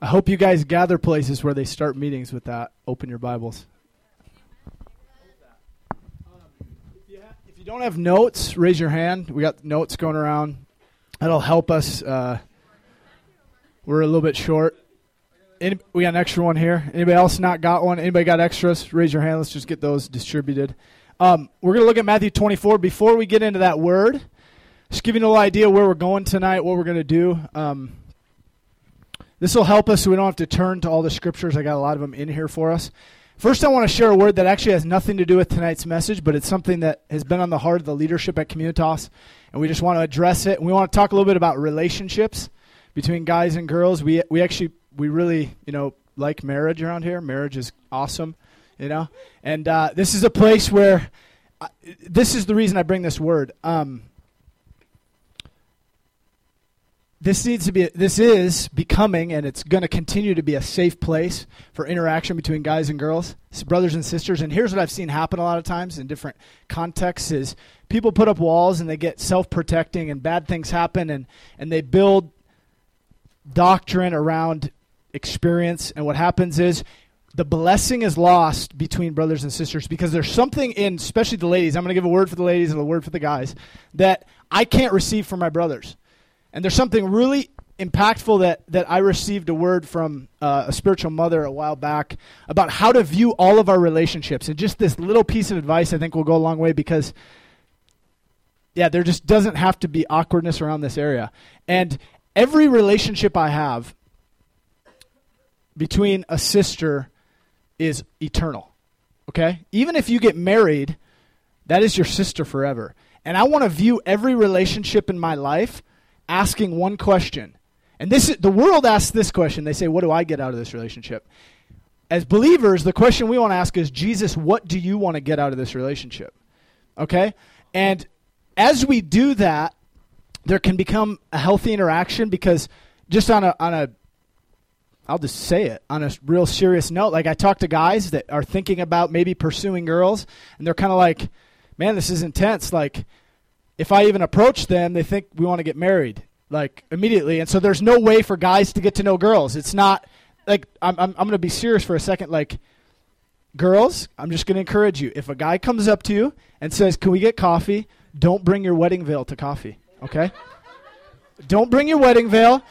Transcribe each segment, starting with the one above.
I hope you guys gather places where they start meetings with that. Open your Bibles. If you don't have notes, raise your hand. We got notes going around. That'll help us. Uh, we're a little bit short. Any, we got an extra one here. Anybody else not got one? Anybody got extras? Raise your hand. Let's just get those distributed. Um, we're going to look at Matthew 24. Before we get into that word, just give you a little idea where we're going tonight, what we're going to do. Um, this will help us so we don't have to turn to all the scriptures. I got a lot of them in here for us. First, I want to share a word that actually has nothing to do with tonight's message, but it's something that has been on the heart of the leadership at Communitas, and we just want to address it. We want to talk a little bit about relationships between guys and girls. We we actually we really you know like marriage around here. Marriage is awesome, you know, and uh, this is a place where uh, this is the reason I bring this word. Um, this needs to be this is becoming and it's going to continue to be a safe place for interaction between guys and girls brothers and sisters. And here's what i've seen happen a lot of times in different contexts is people put up walls and they get self-protecting and bad things happen and and they build doctrine around experience. And what happens is the blessing is lost between brothers and sisters because there's something in especially the ladies i'm going to give a word for the ladies and a word for the guys that i can't receive from my brothers and there's something really impactful that, that I received a word from uh, a spiritual mother a while back about how to view all of our relationships. And just this little piece of advice I think will go a long way because, yeah, there just doesn't have to be awkwardness around this area. And every relationship I have between a sister is eternal. Okay? Even if you get married, that is your sister forever. And I want to view every relationship in my life asking one question. And this is, the world asks this question. They say, "What do I get out of this relationship?" As believers, the question we want to ask is, "Jesus, what do you want to get out of this relationship?" Okay? And as we do that, there can become a healthy interaction because just on a on a I'll just say it on a real serious note. Like I talk to guys that are thinking about maybe pursuing girls, and they're kind of like, "Man, this is intense." Like if I even approach them, they think we want to get married like immediately. And so there's no way for guys to get to know girls. It's not like I'm I'm, I'm going to be serious for a second like girls, I'm just going to encourage you. If a guy comes up to you and says, "Can we get coffee?" Don't bring your wedding veil to coffee, okay? don't bring your wedding veil.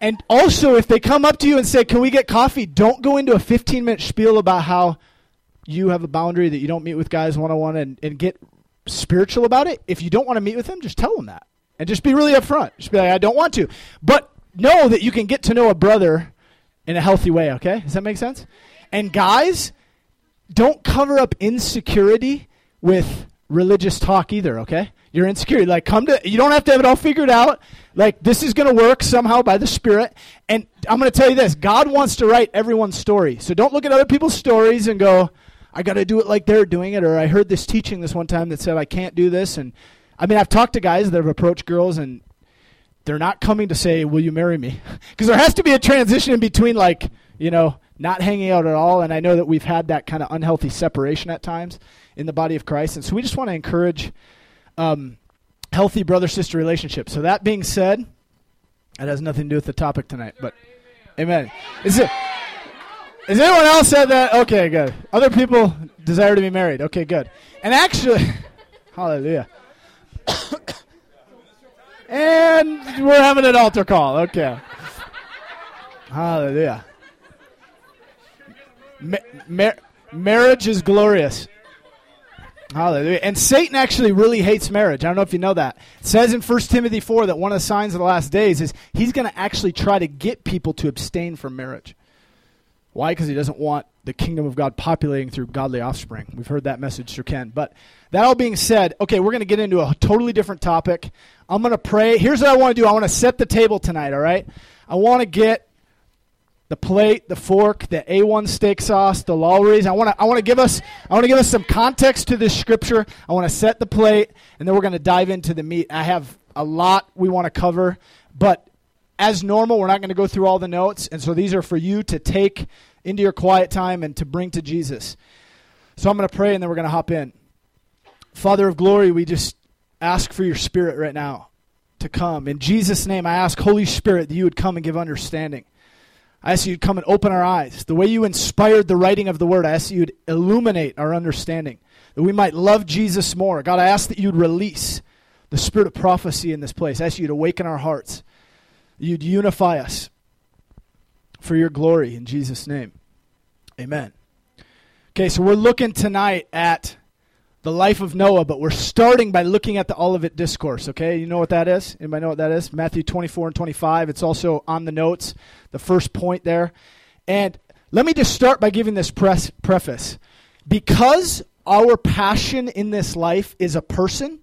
And also, if they come up to you and say, Can we get coffee? Don't go into a 15 minute spiel about how you have a boundary that you don't meet with guys one on one and get spiritual about it. If you don't want to meet with them, just tell them that. And just be really upfront. Just be like, I don't want to. But know that you can get to know a brother in a healthy way, okay? Does that make sense? And guys, don't cover up insecurity with religious talk either, okay? You're insecure. Like, come to, you don't have to have it all figured out. Like, this is going to work somehow by the Spirit. And I'm going to tell you this God wants to write everyone's story. So don't look at other people's stories and go, I got to do it like they're doing it. Or I heard this teaching this one time that said I can't do this. And I mean, I've talked to guys that have approached girls and they're not coming to say, Will you marry me? Because there has to be a transition in between, like, you know, not hanging out at all. And I know that we've had that kind of unhealthy separation at times in the body of Christ. And so we just want to encourage um, healthy brother sister relationships. So that being said, that has nothing to do with the topic tonight. But amen. amen. Is it. Has anyone else said that? Okay, good. Other people desire to be married. Okay, good. And actually, hallelujah. and we're having an altar call. Okay. Hallelujah. Ma- mar- marriage is glorious. Hallelujah. And Satan actually really hates marriage. I don't know if you know that. It says in 1 Timothy 4 that one of the signs of the last days is he's going to actually try to get people to abstain from marriage. Why? Because he doesn't want the kingdom of God populating through godly offspring. We've heard that message through Ken. But that all being said, okay, we're going to get into a totally different topic. I'm going to pray. Here's what I want to do I want to set the table tonight, all right? I want to get the plate, the fork, the A1 steak sauce, the Lawry's. I want to I want to give us I want to give us some context to this scripture. I want to set the plate and then we're going to dive into the meat. I have a lot we want to cover, but as normal, we're not going to go through all the notes, and so these are for you to take into your quiet time and to bring to Jesus. So I'm going to pray and then we're going to hop in. Father of glory, we just ask for your spirit right now to come. In Jesus' name, I ask, Holy Spirit, that you would come and give understanding. I ask you to come and open our eyes. The way you inspired the writing of the word, I ask you to illuminate our understanding, that we might love Jesus more. God, I ask that you'd release the spirit of prophecy in this place. I ask you to awaken our hearts. You'd unify us for your glory in Jesus' name. Amen. Okay, so we're looking tonight at the life of Noah, but we're starting by looking at the Olivet Discourse, okay? You know what that is? Anybody know what that is? Matthew 24 and 25. It's also on the notes, the first point there. And let me just start by giving this preface. Because our passion in this life is a person,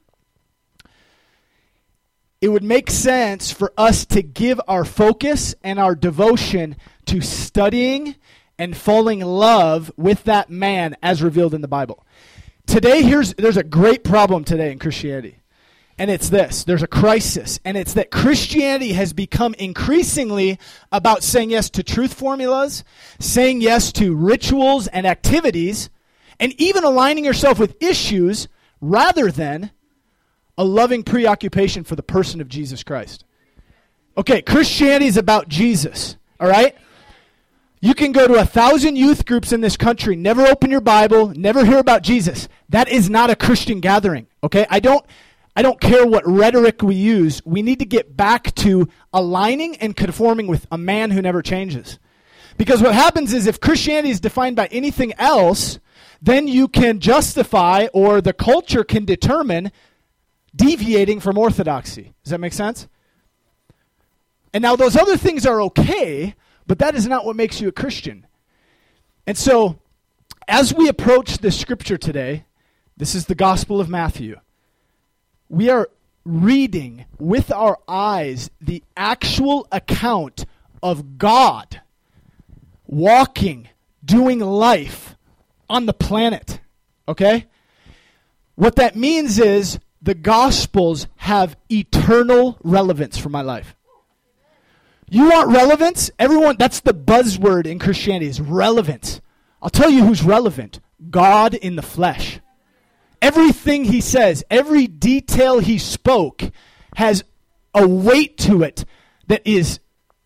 it would make sense for us to give our focus and our devotion to studying and falling in love with that man as revealed in the Bible. Today, here's there's a great problem today in Christianity. And it's this there's a crisis. And it's that Christianity has become increasingly about saying yes to truth formulas, saying yes to rituals and activities, and even aligning yourself with issues rather than a loving preoccupation for the person of Jesus Christ. Okay, Christianity is about Jesus, all right? You can go to a thousand youth groups in this country, never open your Bible, never hear about Jesus. That is not a Christian gathering. Okay? I don't I don't care what rhetoric we use. We need to get back to aligning and conforming with a man who never changes. Because what happens is if Christianity is defined by anything else, then you can justify or the culture can determine deviating from orthodoxy. Does that make sense? And now those other things are okay, but that is not what makes you a Christian. And so, as we approach this scripture today, this is the Gospel of Matthew. We are reading with our eyes the actual account of God walking, doing life on the planet. Okay? What that means is the Gospels have eternal relevance for my life. You want relevance? Everyone, that's the buzzword in Christianity is relevance. I'll tell you who's relevant God in the flesh. Everything he says, every detail he spoke has a weight to it that is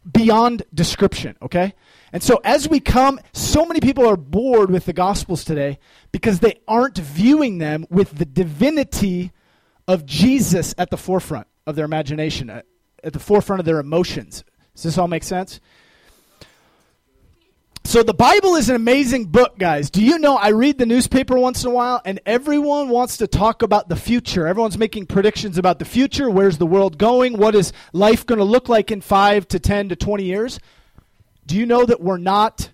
beyond description, okay? And so as we come, so many people are bored with the Gospels today because they aren't viewing them with the divinity of Jesus at the forefront of their imagination, at, at the forefront of their emotions. Does this all make sense? So the Bible is an amazing book, guys. Do you know I read the newspaper once in a while and everyone wants to talk about the future. Everyone's making predictions about the future. Where's the world going? What is life going to look like in 5 to 10 to 20 years? Do you know that we're not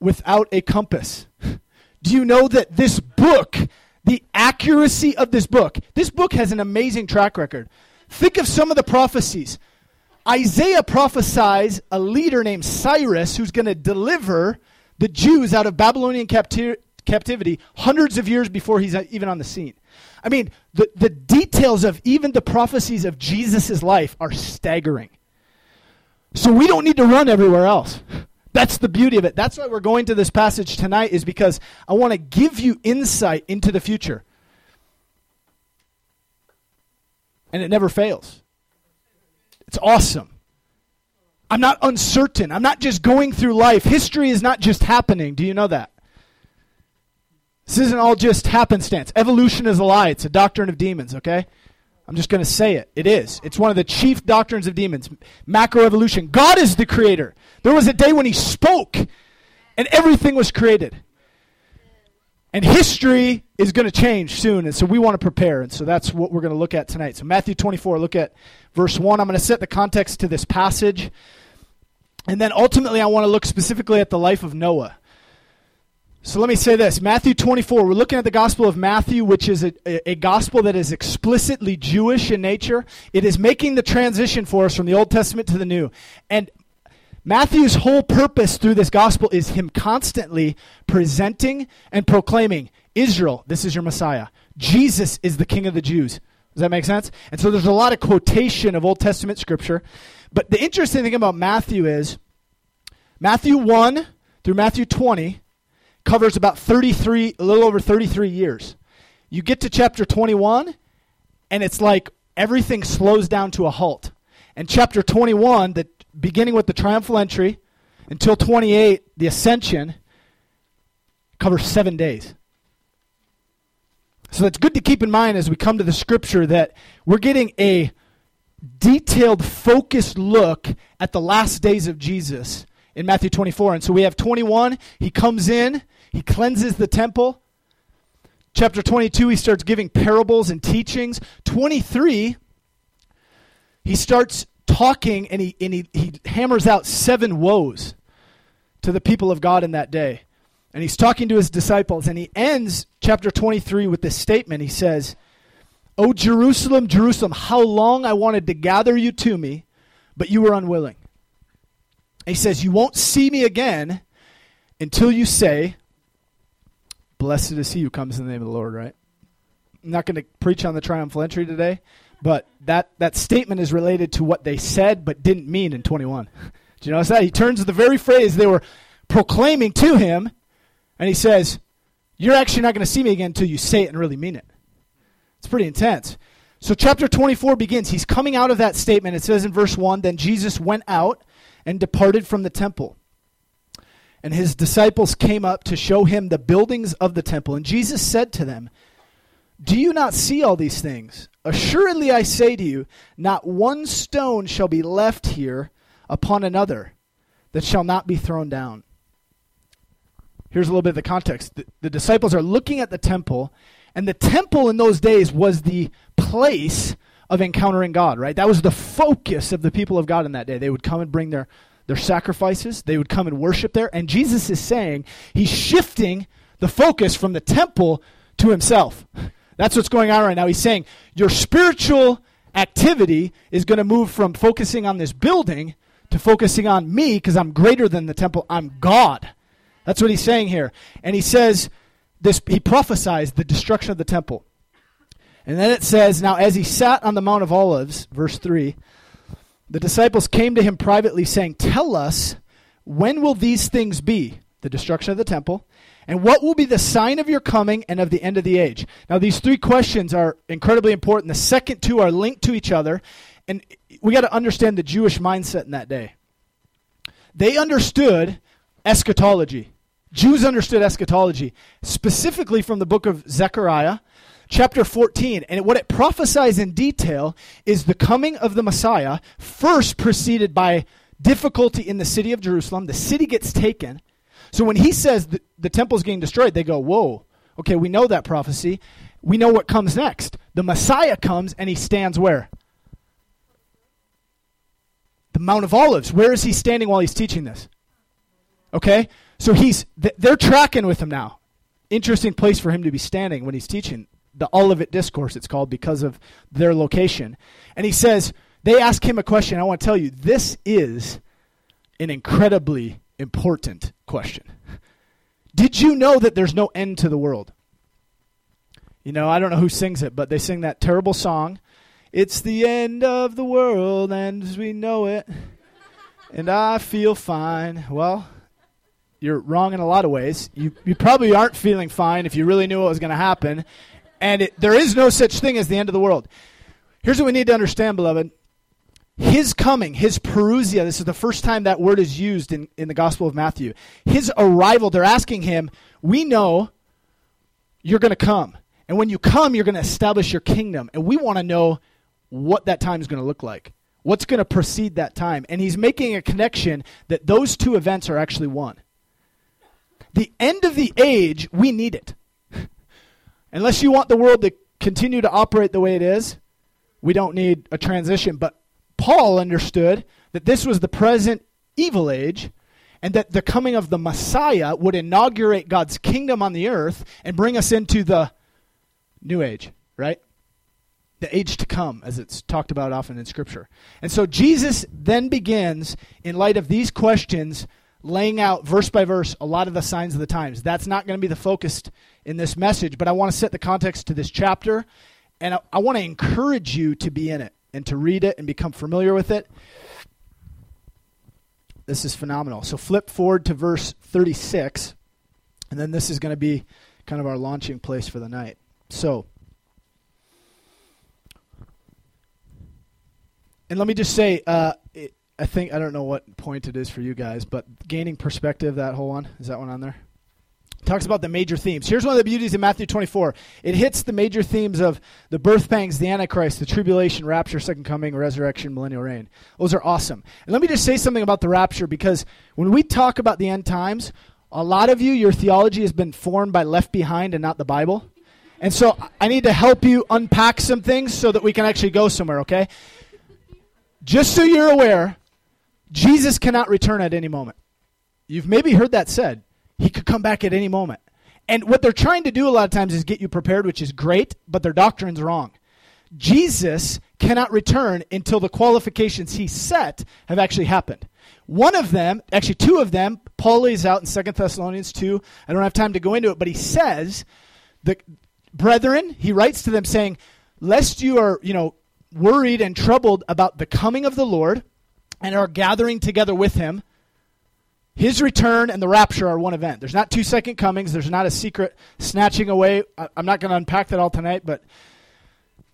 without a compass? Do you know that this book, the accuracy of this book, this book has an amazing track record. Think of some of the prophecies. Isaiah prophesies a leader named Cyrus who's going to deliver the Jews out of Babylonian capti- captivity hundreds of years before he's uh, even on the scene. I mean, the, the details of even the prophecies of Jesus' life are staggering. So we don't need to run everywhere else. That's the beauty of it. That's why we're going to this passage tonight, is because I want to give you insight into the future. And it never fails. It's awesome. I'm not uncertain. I'm not just going through life. History is not just happening. Do you know that? This isn't all just happenstance. Evolution is a lie. It's a doctrine of demons, okay? I'm just going to say it. It is. It's one of the chief doctrines of demons. Macroevolution. God is the creator. There was a day when he spoke and everything was created. And history is going to change soon, and so we want to prepare. And so that's what we're going to look at tonight. So, Matthew 24, look at verse 1. I'm going to set the context to this passage. And then ultimately, I want to look specifically at the life of Noah. So let me say this Matthew 24, we're looking at the Gospel of Matthew, which is a, a, gospel that is explicitly Jewish in nature. It is making the transition for us from the Old Testament to the New. And Matthew's whole purpose through this gospel is him constantly presenting and proclaiming Israel, this is your Messiah. Jesus is the King of the Jews. Does that make sense? And so there's a lot of quotation of Old Testament scripture. But the interesting thing about Matthew is Matthew 1 through Matthew 20 covers about 33, a little over 33 years. You get to chapter 21, and it's like everything slows down to a halt. And chapter 21, the beginning with the triumphal entry until 28, the ascension, covers seven days. So it's good to keep in mind as we come to the scripture that we're getting a detailed, focused look at the last days of Jesus in Matthew 24. And so we have 21, he comes in, he cleanses the temple. Chapter 22, he starts giving parables and teachings. 23, he starts talking and he, and he, he hammers out seven woes to the people of God in that day. And he's talking to his disciples, and he ends chapter 23 with this statement. He says, O Jerusalem, Jerusalem, how long I wanted to gather you to me, but you were unwilling. He says, You won't see me again until you say, Blessed is he who comes in the name of the Lord, right? I'm not going to preach on the triumphal entry today, but that, that statement is related to what they said but didn't mean in 21. Do you notice that? He turns to the very phrase they were proclaiming to him and he says, You're actually not going to see me again until you say it and really mean it. It's pretty intense. So, chapter 24 begins. He's coming out of that statement. It says in verse 1 Then Jesus went out and departed from the temple. And his disciples came up to show him the buildings of the temple. And Jesus said to them, Do you not see all these things? Assuredly, I say to you, not one stone shall be left here upon another that shall not be thrown down. Here's a little bit of the context. The, the, disciples are looking at the temple, and the temple in those days was the place of encountering God, right? That was the focus of the people of God in that day. They would come and bring their, their sacrifices, they would come and worship there. And Jesus is saying he's shifting the focus from the temple to himself. That's what's going on right now. He's saying your spiritual activity is going to move from focusing on this building to focusing on me because I'm greater than the temple. I'm God. That's what he's saying here. And he says this he prophesies the destruction of the temple. And then it says, Now as he sat on the Mount of Olives, verse 3, the disciples came to him privately, saying, Tell us, when will these things be? The destruction of the temple. And what will be the sign of your coming and of the end of the age? Now, these three questions are incredibly important. The second two are linked to each other. And we got to understand the Jewish mindset in that day. They understood eschatology. Jews understood eschatology, specifically from the book of Zechariah, chapter 14. And what it prophesies in detail is the coming of the Messiah, first preceded by difficulty in the city of Jerusalem. The city gets taken. So when he says the, the temple's getting destroyed, they go, Whoa, okay, we know that prophecy. We know what comes next. The Messiah comes and he stands where? The Mount of Olives. Where is he standing while he's teaching this? Okay? So he's they're tracking with him now. Interesting place for him to be standing when he's teaching. The Olivet Discourse, it's called, because of their location. And he says, they ask him a question. I want to tell you, this is an incredibly important question. Did you know that there's no end to the world? You know, I don't know who sings it, but they sing that terrible song. It's the end of the world, and as we know it, and I feel fine. Well, you're wrong in a lot of ways. You, you probably aren't feeling fine if you really knew what was going to happen. And it, there is no such thing as the end of the world. Here's what we need to understand, beloved. His coming, his parousia, this is the first time that word is used in, in the Gospel of Matthew. His arrival, they're asking him, We know you're going to come. And when you come, you're going to establish your kingdom. And we want to know what that time is going to look like. What's going to precede that time? And he's making a connection that those two events are actually one. The end of the age, we need it. Unless you want the world to continue to operate the way it is, we don't need a transition. But Paul understood that this was the present evil age and that the coming of the Messiah would inaugurate God's kingdom on the earth and bring us into the new age, right? The age to come, as it's talked about often in Scripture. And so Jesus then begins, in light of these questions, laying out verse by verse a lot of the signs of the times. That's not going to be the focus in this message, but I want to set the context to this chapter, and I, I want to encourage you to be in it and to read it and become familiar with it. This is phenomenal. So flip forward to verse 36, and then this is going to be kind of our launching place for the night. So, and let me just say, uh, it, I think I don't know what point it is for you guys, but gaining perspective. That whole one is that one on there. Talks about the major themes. Here's one of the beauties of Matthew 24. It hits the major themes of the birth pangs, the Antichrist, the tribulation, rapture, second coming, resurrection, millennial reign. Those are awesome. And let me just say something about the rapture because when we talk about the end times, a lot of you, your theology has been formed by Left Behind and not the Bible. And so I need to help you unpack some things so that we can actually go somewhere, okay? Just so you're aware, Jesus cannot return at any moment. You've maybe heard that said. He could come back at any moment. And what they're trying to do a lot of times is get you prepared, which is great, but their doctrine's wrong. Jesus cannot return until the qualifications he set have actually happened. One of them, actually two of them, Paul lays out in 2 Thessalonians 2. I don't have time to go into it, but he says, the brethren, he writes to them saying, lest you are, you know, worried and troubled about the coming of the Lord and are gathering together with him, his return and the rapture are one event. There's not two second comings. There's not a secret snatching away. I'm not going to unpack that all tonight, but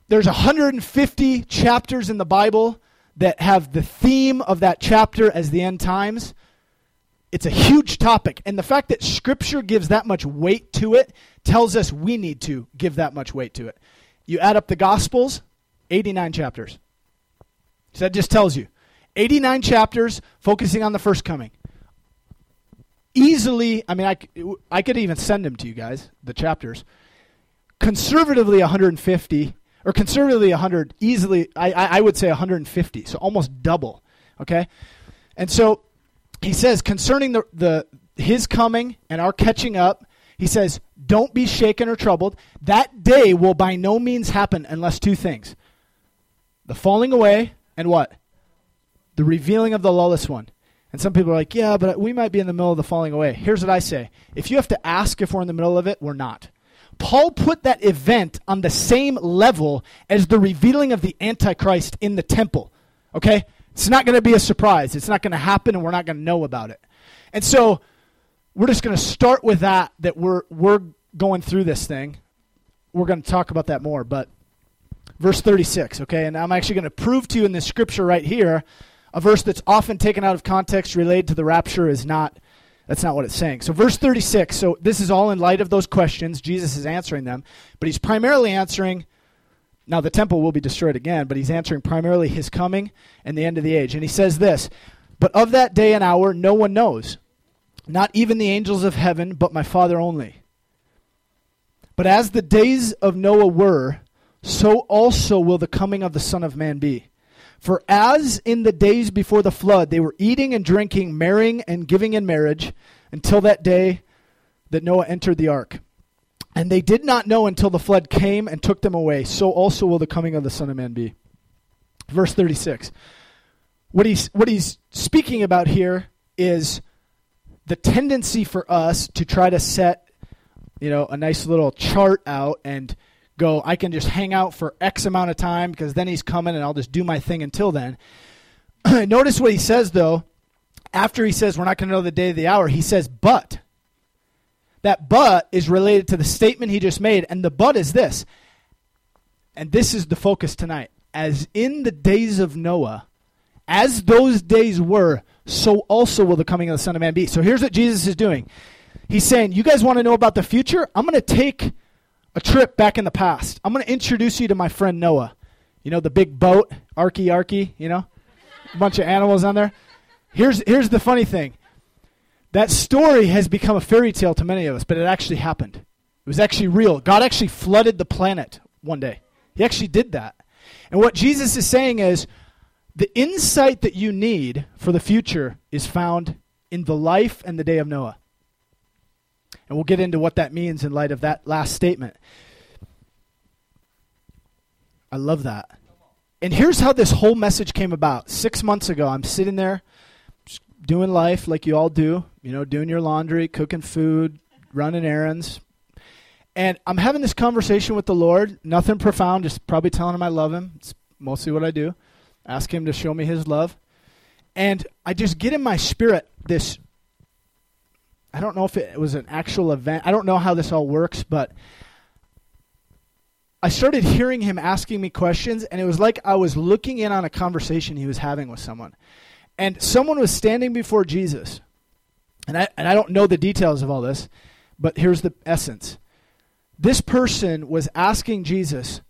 there's 150 chapters in the Bible that have the theme of that chapter as the end times. It's a huge topic. And the fact that Scripture gives that much weight to it tells us we need to give that much weight to it. You add up the Gospels, 89 chapters. So that just tells you 89 chapters focusing on the first coming easily, I mean, I, I could even send them to you guys, the chapters. Conservatively 150, or conservatively 100, easily, I, I would say 150, so almost double. Okay? And so he says, concerning the, the his coming and our catching up, he says, Don't be shaken or troubled. That day will by no means happen unless two things the falling away and what? The revealing of the lawless one. And some people are like, yeah, but we might be in the middle of the falling away. Here's what I say if you have to ask if we're in the middle of it, we're not. Paul put that event on the same level as the revealing of the Antichrist in the temple. Okay? It's not going to be a surprise. It's not going to happen, and we're not going to know about it. And so we're just going to start with that, that we're, we're going through this thing. We're going to talk about that more. But verse 36, okay? And I'm actually going to prove to you in this scripture right here a verse that's often taken out of context related to the rapture is not that's not what it's saying. So verse 36, so this is all in light of those questions. Jesus is answering them, but he's primarily answering now the temple will be destroyed again, but he's answering primarily his coming and the end of the age. And he says this, but of that day and hour no one knows, not even the angels of heaven, but my Father only. But as the days of Noah were, so also will the coming of the Son of Man be. For as in the days before the flood, they were eating and drinking, marrying and giving in marriage, until that day that Noah entered the ark. And they did not know until the flood came and took them away. So also will the coming of the Son of Man be. Verse 36. What he's, what he's speaking about here is the tendency for us to try to set, you know, a nice little chart out and go, I can just hang out for X amount of time because then he's coming and I'll just do my thing until then. Notice what he says, though. After he says, We're not going to know the day of the hour, he says, But. That but is related to the statement he just made. And the but is this. And this is the focus tonight. As in the days of Noah, as those days were, so also will the coming of the Son of Man be. So here's what Jesus is doing. He's saying, You guys want to know about the future? I'm going to take a trip back in the past. I'm going to introduce you to my friend Noah. You know, the big boat, Arky Arky, you know, a bunch of animals on there. Here's, here's the funny thing that story has become a fairy tale to many of us, but it actually happened. It was actually real. God actually flooded the planet one day. He actually did that. And what Jesus is saying is the insight that you need for the future is found in the life and the day of Noah. And we'll get into what that means in light of that last statement. I love that. And here's how this whole message came about. Six months ago, I'm sitting there doing life like you all do, you know, doing your laundry, cooking food, running errands. And I'm having this conversation with the Lord, nothing profound, just probably telling him I love him. It's mostly what I do. Ask him to show me his love. And I just get in my spirit this I don't know if it was an actual event. I don't know how this all works, but I started hearing him asking me questions, and it was like I was looking in on a conversation he was having with someone. And someone was standing before Jesus. And I, and I don't know the details of all this, but here's the essence. This person was asking Jesus,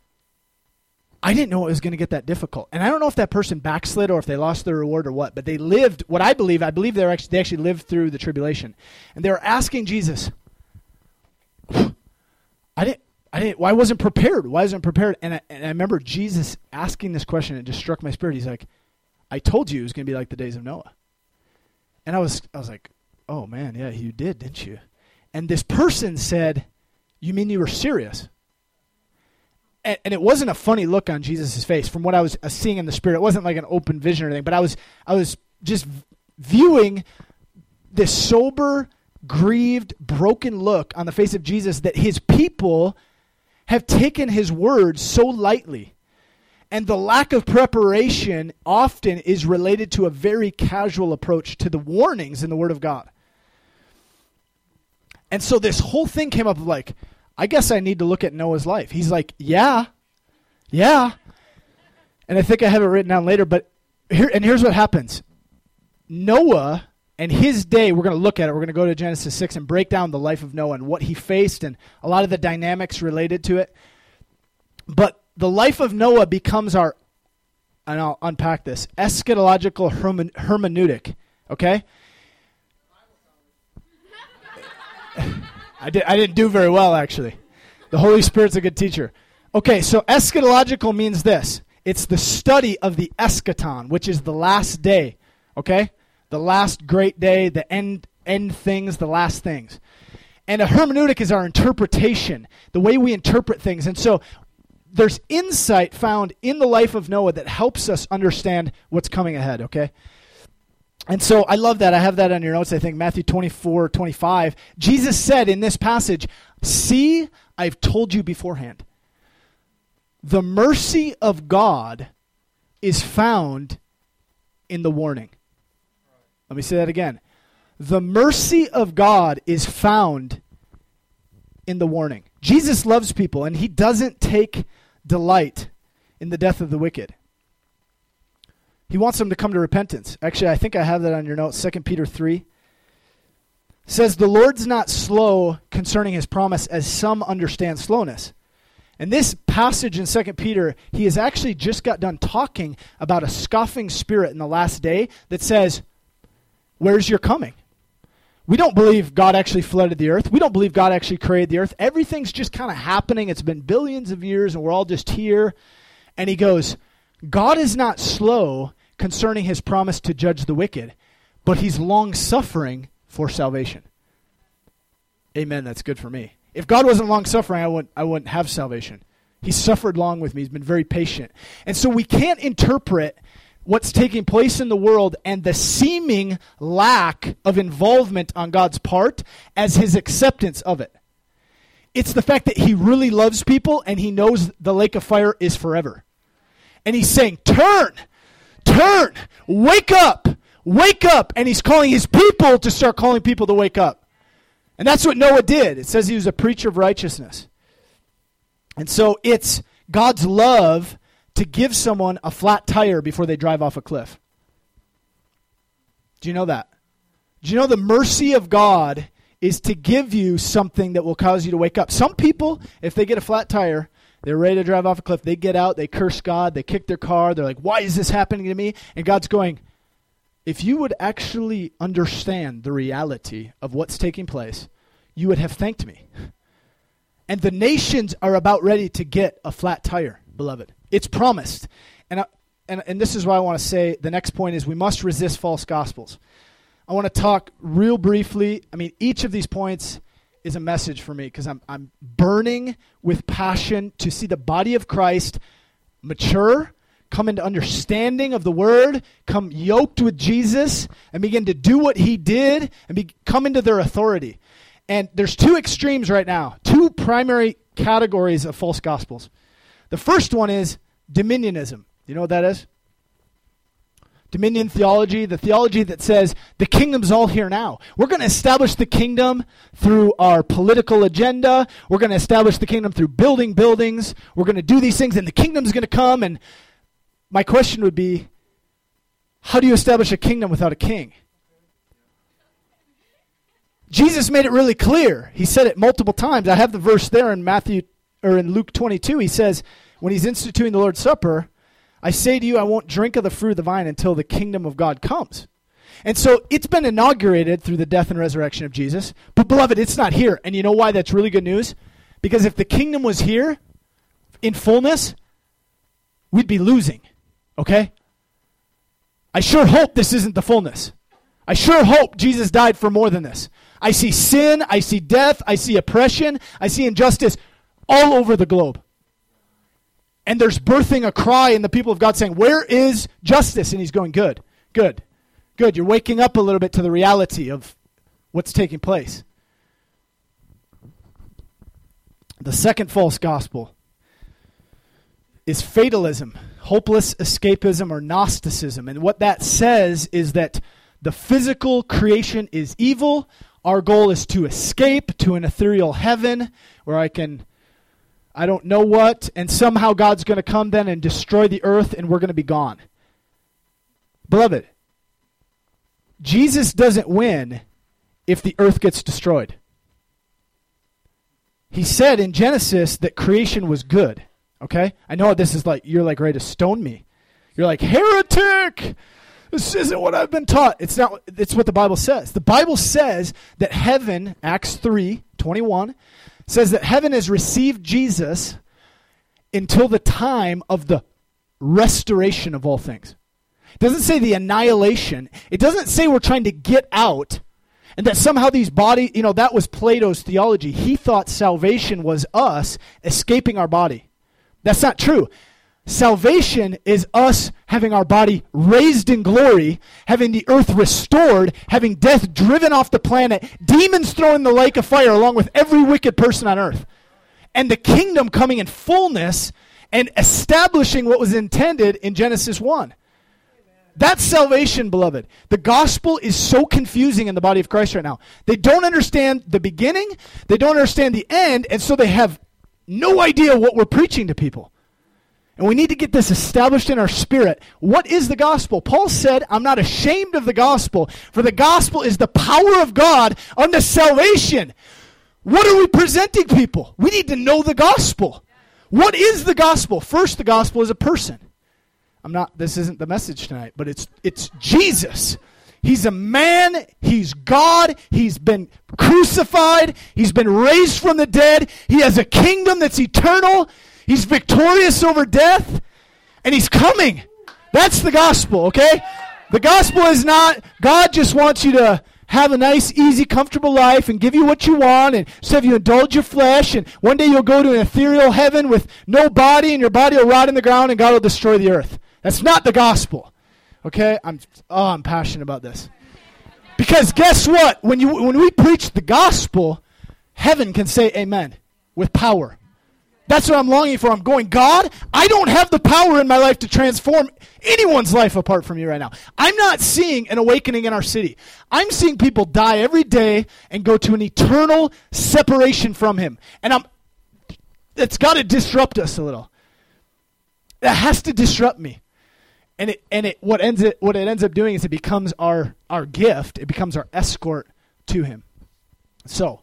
I didn't know it was going to get that difficult. And I don't know if that person backslid or if they lost their reward or what, but they lived what I believe, I believe they actually they actually lived through the tribulation. And they were asking Jesus, I didn't I didn't I wasn't prepared. Why wasn't prepared? And I, and I remember Jesus asking this question and it just struck my spirit. He's like, I told you it was going to be like the days of Noah. And I was I was like, "Oh man, yeah, you did, didn't you?" And this person said, "You mean you were serious?" And, and, it wasn't a funny look on Jesus' face from what I was uh, seeing in the spirit. It wasn't like an open vision or anything, but I was I was just viewing this sober, grieved, broken look on the face of Jesus that his people have taken his words so lightly. And the lack of preparation often is related to a very casual approach to the warnings in the Word of God. And so this whole thing came up like, I guess I need to look at Noah's life. He's like, yeah, yeah. And I think I have it written down later, but here, and here's what happens Noah and his day, we're going to look at it. We're going to go to Genesis 6 and break down the life of Noah and what he faced and a lot of the dynamics related to it. But the life of Noah becomes our, and I'll unpack this, eschatological hermen, hermeneutic. Okay? I, did, I didn't do very well, actually. The Holy Spirit's a good teacher. Okay, so eschatological means this it's the study of the eschaton, which is the last day. Okay? The last great day, the end, end things, the last things. And a hermeneutic is our interpretation, the way we interpret things. And so there's insight found in the life of Noah that helps us understand what's coming ahead, okay? And so I love that. I have that on your notes, I think, Matthew 24, 25. Jesus said in this passage, See, I've told you beforehand. The mercy of God is found in the warning. Let me say that again. The mercy of God is found in the warning. Jesus loves people, and he doesn't take delight in the death of the wicked. He wants them to come to repentance. Actually, I think I have that on your notes. 2 Peter 3 says, The Lord's not slow concerning his promise, as some understand slowness. And this passage in 2 Peter, he has actually just got done talking about a scoffing spirit in the last day that says, Where's your coming? We don't believe God actually flooded the earth. We don't believe God actually created the earth. Everything's just kind of happening. It's been billions of years and we're all just here. And he goes, God is not slow concerning his promise to judge the wicked, but he's long suffering for salvation. Amen. That's good for me. If God wasn't long suffering, I wouldn't, I wouldn't have salvation. He suffered long with me. He's been very patient. And so we can't interpret what's taking place in the world and the seeming lack of involvement on God's part as his acceptance of it. It's the fact that he really loves people and he knows the lake of fire is forever. And he's saying, Turn, turn, wake up, wake up. And he's calling his people to start calling people to wake up. And that's what Noah did. It says he was a preacher of righteousness. And so it's God's love to give someone a flat tire before they drive off a cliff. Do you know that? Do you know the mercy of God is to give you something that will cause you to wake up? Some people, if they get a flat tire, they're ready to drive off a cliff. They get out, they curse God, they kick their car. They're like, why is this happening to me? And God's going, if you would actually understand the reality of what's taking place, you would have thanked me. And the nations are about ready to get a flat tire, beloved. It's promised. And, I, and, and this is why I want to say the next point is we must resist false gospels. I want to talk real briefly. I mean, each of these points is a message for me because I'm, I'm burning with passion to see the body of Christ mature, come into understanding of the word, come yoked with Jesus, and begin to do what he did and be, come into their authority. And there's two extremes right now, two primary categories of false gospels. The first one is dominionism. You know what that is? Dominion theology, the theology that says the kingdom's all here now. We're going to establish the kingdom through our political agenda. We're going to establish the kingdom through building buildings. We're going to do these things, and the kingdom's going to come. And my question would be How do you establish a kingdom without a king? Jesus made it really clear. He said it multiple times. I have the verse there in Matthew or in Luke 22. He says, when he's instituting the Lord's Supper, I say to you, I won't drink of the fruit of the vine until the kingdom of God comes. And so it's been inaugurated through the death and resurrection of Jesus. But, beloved, it's not here. And you know why that's really good news? Because if the kingdom was here in fullness, we'd be losing. Okay? I sure hope this isn't the fullness. I sure hope Jesus died for more than this. I see sin, I see death, I see oppression, I see injustice all over the globe. And there's birthing a cry in the people of God saying, Where is justice? And he's going, Good, good, good. You're waking up a little bit to the reality of what's taking place. The second false gospel is fatalism, hopeless escapism, or Gnosticism. And what that says is that the physical creation is evil. Our goal is to escape to an ethereal heaven where I can, I don't know what, and somehow God's going to come then and destroy the earth and we're going to be gone. Beloved, Jesus doesn't win if the earth gets destroyed. He said in Genesis that creation was good. Okay? I know this is like, you're like ready to stone me. You're like, heretic! This isn't what I've been taught. It's not it's what the Bible says. The Bible says that heaven, Acts 3, 21, says that heaven has received Jesus until the time of the restoration of all things. It doesn't say the annihilation. It doesn't say we're trying to get out and that somehow these bodies, you know, that was Plato's theology. He thought salvation was us escaping our body. That's not true. Salvation is us having our body raised in glory, having the earth restored, having death driven off the planet, demons thrown in the lake of fire along with every wicked person on earth, and the kingdom coming in fullness and establishing what was intended in Genesis 1. That's salvation, beloved. The gospel is so confusing in the body of Christ right now. They don't understand the beginning, they don't understand the end, and so they have no idea what we're preaching to people. And we need to get this established in our spirit. What is the gospel? Paul said, I'm not ashamed of the gospel, for the gospel is the power of God unto salvation. What are we presenting people? We need to know the gospel. What is the gospel? First, the gospel is a person. I'm not this isn't the message tonight, but it's it's Jesus. He's a man, he's God, he's been crucified, he's been raised from the dead, he has a kingdom that's eternal. He's victorious over death, and he's coming. That's the gospel, okay? The gospel is not God just wants you to have a nice, easy, comfortable life and give you what you want and just have you indulge your flesh and one day you'll go to an ethereal heaven with no body and your body will rot in the ground and God will destroy the earth. That's not the gospel. Okay? I'm oh, I'm passionate about this. Because guess what? When you when we preach the gospel, heaven can say amen with power. That's what I'm longing for. I'm going, God, I don't have the power in my life to transform anyone's life apart from you right now. I'm not seeing an awakening in our city. I'm seeing people die every day and go to an eternal separation from Him. And I'm, it's got to disrupt us a little. That has to disrupt me. And it, and it, what ends it, what it ends up doing is it becomes our, our gift. It becomes our escort to Him. So,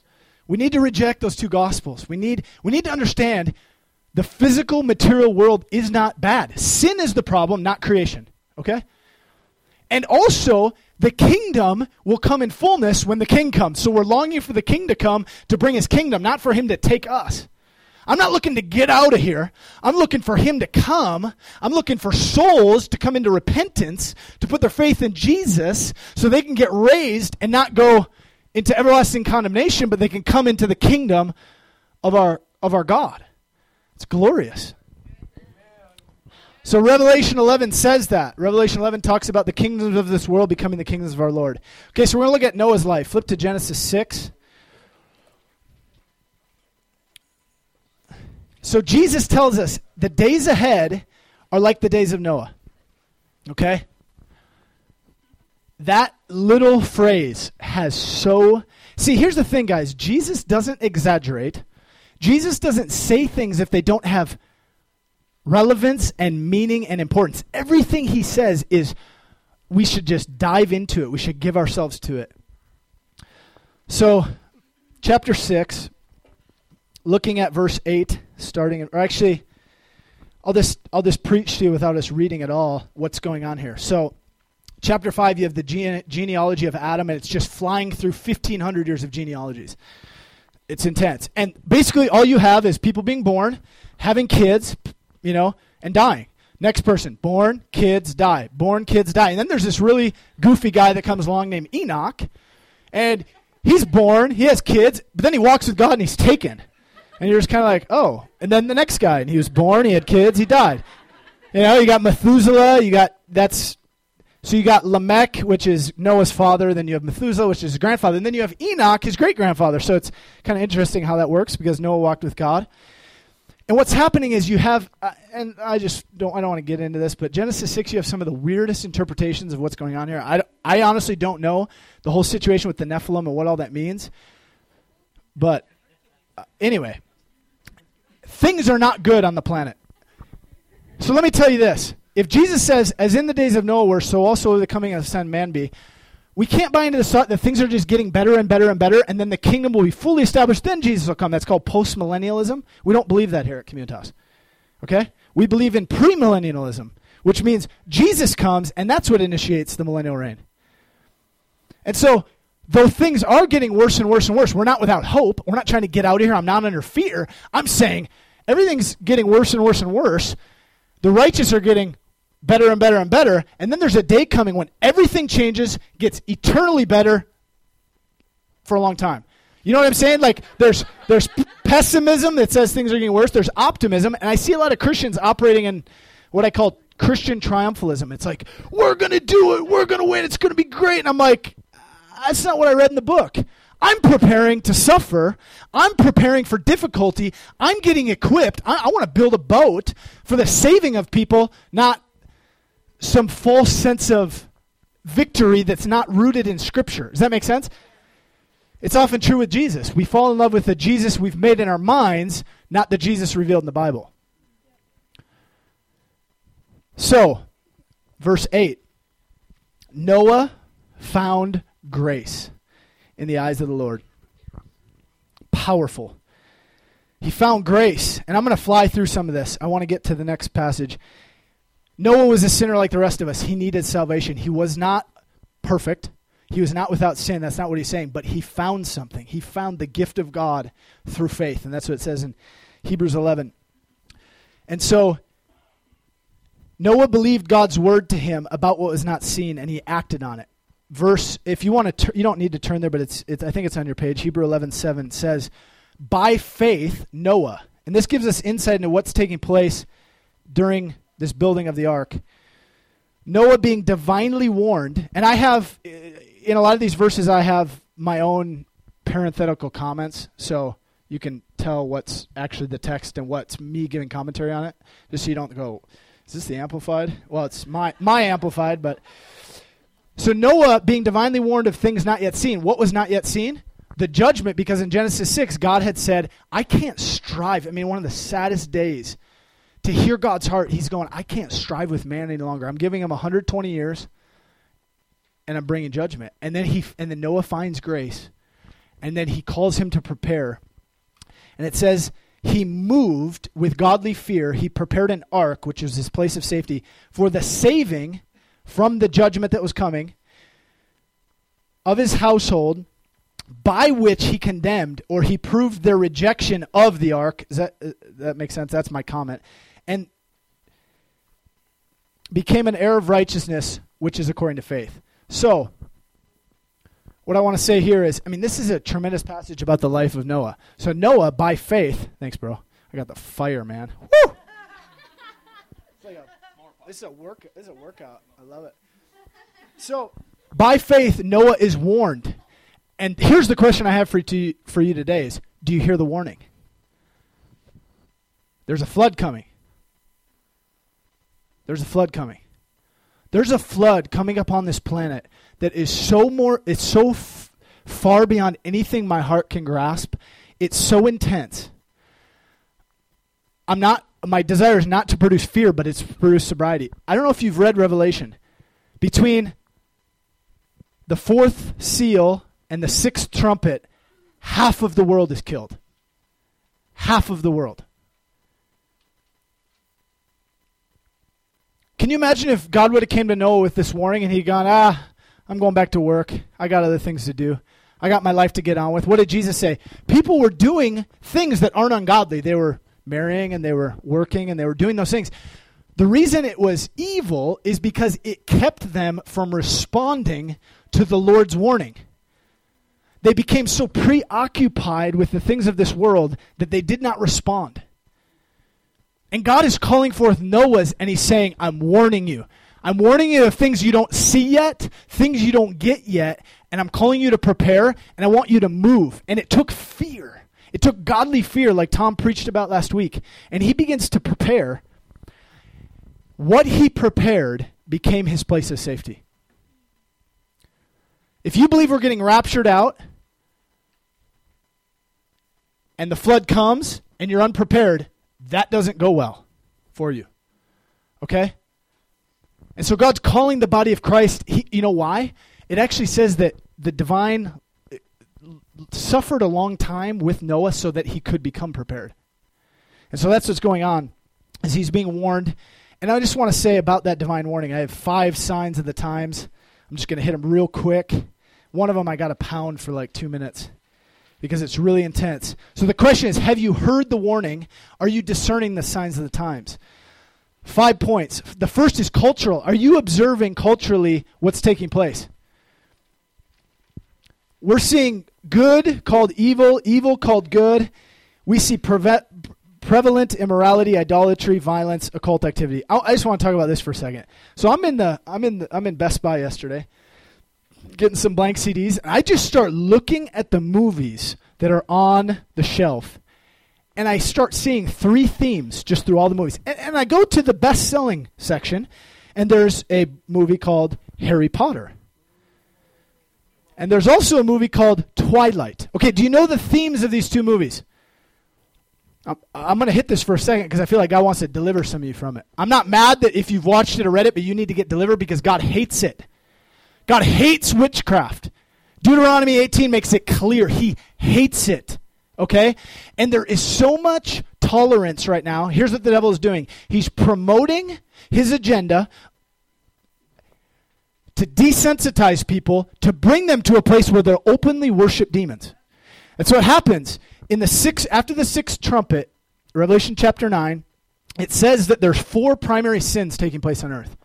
we need to reject those two gospels. We need, we need to understand the physical material world is not bad. Sin is the problem, not creation. Okay? And also, the kingdom will come in fullness when the king comes. So we're longing for the king to come to bring his kingdom, not for him to take us. I'm not looking to get out of here. I'm looking for him to come. I'm looking for souls to come into repentance, to put their faith in Jesus so they can get raised and not go into everlasting condemnation, but they can come into the kingdom of our of our God. It's glorious. So Revelation 11 says that. Revelation 11 talks about the kingdoms of this world becoming the kingdoms of our Lord. Okay, so we're going to look at Noah's life. Flip to Genesis 6. So Jesus tells us the days ahead are like the days of Noah. Okay? that little phrase has so. See, here's the thing, guys. Jesus doesn't exaggerate. Jesus doesn't say things if they don't have relevance and meaning and importance. Everything he says is we should just dive into it. We should give ourselves to it. So, chapter 6, looking at verse 8, starting, or actually, I'll just, I'll just preach to you without us reading at all what's going on here. So, chapter 5, you have the gene- genealogy of Adam, and it's just flying through 1,500 years of genealogies. It's intense. And basically, all you have is people being born, having kids, you know, and dying. Next person, born, kids, die. Born, kids, die. And then there's this really goofy guy that comes along named Enoch, and he's born, he has kids, but then he walks with God and he's taken. And you're just kind of like, oh. And then the next guy, and he was born, he had kids, he died. You know, you got Methuselah, you got, that's, so you got Lamech, which is Noah's father, then you have Methuselah, which is his grandfather, and then you have Enoch, his great grandfather. So it's kind of interesting how that works because Noah walked with God. And what's happening is you have, uh, and I just don't, I don't want to get into this, but Genesis 6, you have some of the weirdest interpretations of what's going on here. I, I honestly don't know the whole situation with the Nephilim and what all that means. But uh, anyway, things are not good on the planet. So let me tell you this. If Jesus says, as in the days of Noah were, so also the coming of the Son of Man be, we can't buy into the thought that things are just getting better and better and better, and then the kingdom will be fully established, then Jesus will come. That's called postmillennialism. We don't believe that here at Communitas. Okay? We believe in premillennialism, which means Jesus comes, and that's what initiates the millennial reign. And so, though things are getting worse and worse and worse, we're not without hope. We're not trying to get out of here. I'm not under fear. I'm saying everything's getting worse and worse and worse. The righteous are getting better and better and better. And then there's a day coming when everything changes, gets eternally better for a long time. You know what I'm saying? Like there's there's pessimism that says things are getting worse. There's optimism, and I see a lot of Christians operating in what I call Christian triumphalism. It's like we're gonna do it, we're gonna win, it's gonna be great. And I'm like, that's not what I read in the book. I'm preparing to suffer. I'm preparing for difficulty. I'm getting equipped. I, I want to build a boat for the saving of people, not some false sense of victory that's not rooted in Scripture. Does that make sense? It's often true with Jesus. We fall in love with the Jesus we've made in our minds, not the Jesus revealed in the Bible. So, verse 8 Noah found grace in the eyes of the Lord. Powerful. He found grace. And I'm going to fly through some of this. I want to get to the next passage. Noah was a sinner like the rest of us. He needed salvation. He was not perfect. He was not without sin. That's not what he's saying. But he found something. He found the gift of God through faith. And that's what it says in Hebrews 11. And so Noah believed God's word to him about what was not seen, and he acted on it. Verse, if you want to, you don't need to turn there, but it's, it's, I think it's on your page. Hebrew 11 7 says, By faith, Noah. And this gives us insight into what's taking place during this building of the ark. Noah being divinely warned, and I have, in a lot of these verses, I have my own parenthetical comments, so you can tell what's actually the text and what's me giving commentary on it, just so you don't go, is this the amplified? Well, it's my, my amplified, but. So Noah being divinely warned of things not yet seen. What was not yet seen? The judgment, because in Genesis 6, God had said, I can't strive. I mean, one of the saddest days to hear God's heart, he's going, I can't strive with man any longer. I'm giving him 120 years and I'm bringing judgment. And then he and then Noah finds grace. And then he calls him to prepare. And it says he moved with godly fear. He prepared an ark, which was his place of safety, for the saving from the judgment that was coming of his household by which he condemned or he proved their rejection of the ark. Does that, uh, that makes sense? That's my comment and became an heir of righteousness, which is according to faith. So, what I want to say here is I mean, this is a tremendous passage about the life of Noah. So, Noah, by faith, thanks, bro. I got the fire, man. Woo! Like a, this is a work. This is a workout. I love it. So, by faith, Noah is warned. And here's the question I have for you, for you today: Is do you hear the warning? There's a flood coming. There's a flood coming. There's a flood coming upon this planet that is so more it's so f- far beyond anything my heart can grasp. It's so intense. I'm not my desire is not to produce fear, but it's to produce sobriety. I don't know if you've read Revelation. between the fourth seal and the sixth trumpet, half of the world is killed. Half of the world. Can you imagine if God would have came to Noah with this warning and he'd gone, ah, I'm going back to work. I got other things to do. I got my life to get on with. What did Jesus say? People were doing things that aren't ungodly. They were marrying and they were working and they were doing those things. The reason it was evil is because it kept them from responding to the Lord's warning. They became so preoccupied with the things of this world that they did not respond. And God is calling forth Noah's and he's saying, I'm warning you. I'm warning you of things you don't see yet, things you don't get yet, and I'm calling you to prepare and I want you to move. And it took fear. It took godly fear, like Tom preached about last week. And he begins to prepare. What he prepared became his place of safety. If you believe we're getting raptured out and the flood comes and you're unprepared, that doesn't go well for you. Okay? And so God's calling the body of Christ. He, you know why? It actually says that the divine uh, suffered a long time with Noah so that he could become prepared. And so that's what's going on as he's being warned. And I just want to say about that divine warning, I have five signs of the times. I'm just going to hit them real quick. One of them I got a pound for like two minutes because it's really intense. So the question is Have you heard the warning? Are you discerning the signs of the times? Five points. The first is cultural. Are you observing culturally what's taking place? We're seeing good called evil, evil called good. We see preve- prevalent immorality, idolatry, violence, occult activity. I, I just want to talk about this for a second. So I'm in the I'm in the, I'm in Best Buy yesterday getting some blank CDs. And I just start looking at the movies that are on the shelf. And I start seeing three themes just through all the movies. And, and I go to the best selling section, and there's a movie called Harry Potter. And there's also a movie called Twilight. Okay, do you know the themes of these two movies? I'm, I'm going to hit this for a second because I feel like God wants to deliver some of you from it. I'm not mad that if you've watched it or read it, but you need to get delivered because God hates it. God hates witchcraft. Deuteronomy 18 makes it clear he hates it. Okay? And there is so much tolerance right now. Here's what the devil is doing he's promoting his agenda to desensitize people, to bring them to a place where they'll openly worship demons. That's what happens in the six after the sixth trumpet, Revelation chapter 9, it says that there's four primary sins taking place on earth.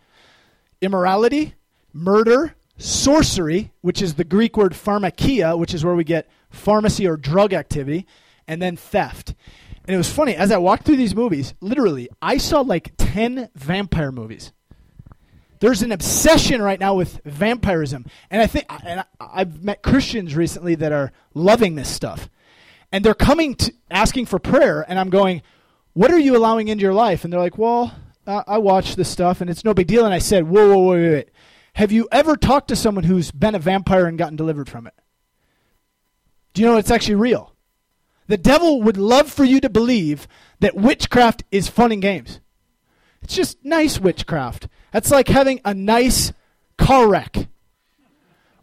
Immorality, murder, sorcery, which is the Greek word pharmakia, which is where we get pharmacy or drug activity, and then theft. And it was funny, as I walked through these movies, literally, I saw like 10 vampire movies. There's an obsession right now with vampirism. And I think, and I've met Christians recently that are loving this stuff. And they're coming to asking for prayer, and I'm going, What are you allowing into your life? And they're like, Well, I watch this stuff, and it's no big deal. And I said, Whoa, whoa, whoa, wait, wait. Have you ever talked to someone who's been a vampire and gotten delivered from it? Do you know it's actually real? The devil would love for you to believe that witchcraft is fun and games. It's just nice witchcraft. That's like having a nice car wreck.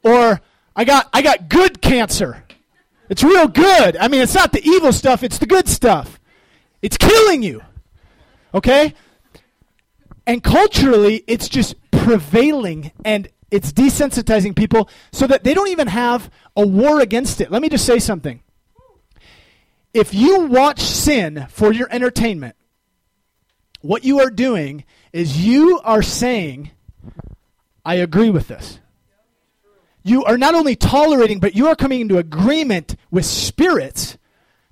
Or I got I got good cancer. It's real good. I mean, it's not the evil stuff, it's the good stuff. It's killing you. Okay? And culturally, it's just prevailing and it's desensitizing people so that they don't even have a war against it. Let me just say something. If you watch sin for your entertainment, what you are doing is you are saying, I agree with this. You are not only tolerating, but you are coming into agreement with spirits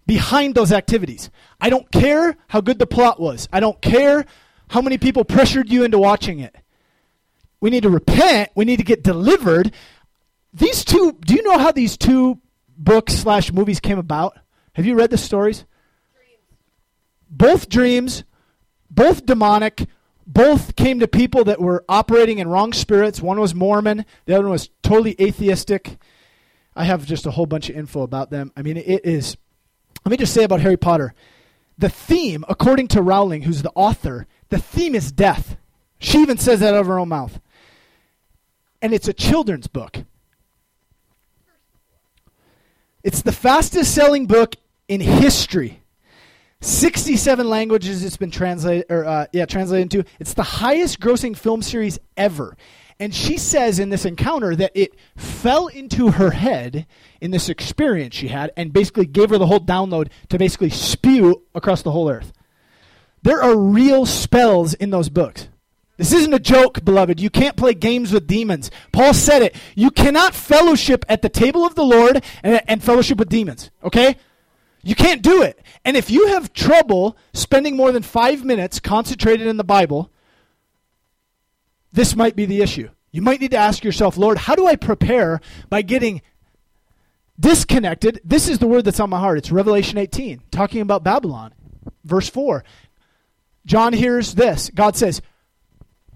behind those activities. I don't care how good the plot was. I don't care how many people pressured you into watching it. We need to repent. We need to get delivered. These two, do you know how these two books slash movies came about? Have you read the stories? Both dreams, both demonic, both came to people that were operating in wrong spirits. One was Mormon, the other one was totally atheistic. I have just a whole bunch of info about them. I mean, it is. Let me just say about Harry Potter. The theme, according to Rowling, who's the author, the theme is death. She even says that out of her own mouth. And it's a children's book. It's the fastest selling book in history. 67 languages it's been translated or uh, yeah translated into it's the highest grossing film series ever and she says in this encounter that it fell into her head in this experience she had and basically gave her the whole download to basically spew across the whole earth there are real spells in those books this isn't a joke, beloved. You can't play games with demons. Paul said it. You cannot fellowship at the table of the Lord and, and fellowship with demons, okay? You can't do it. And if you have trouble spending more than five minutes concentrated in the Bible, this might be the issue. You might need to ask yourself, Lord, how do I prepare by getting disconnected? This is the word that's on my heart. It's Revelation 18, talking about Babylon. Verse 4. John hears this God says,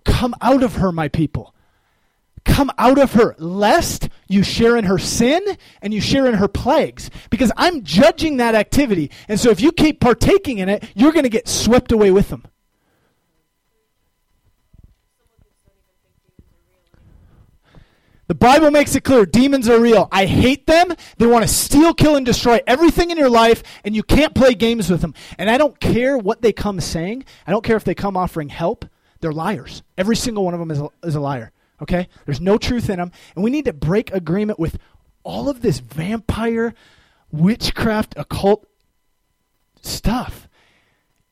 Come out of her, my people. Come out of her, lest you share in her sin and you share in her plagues. Because I'm judging that activity. And so if you keep partaking in it, you're going to get swept away with them. The Bible makes it clear demons are real. I hate them. They want to steal, kill, and destroy everything in your life, and you can't play games with them. And I don't care what they come saying, I don't care if they come offering help. They're liars. Every single one of them is a, is a liar. Okay? There's no truth in them. And we need to break agreement with all of this vampire, witchcraft, occult stuff.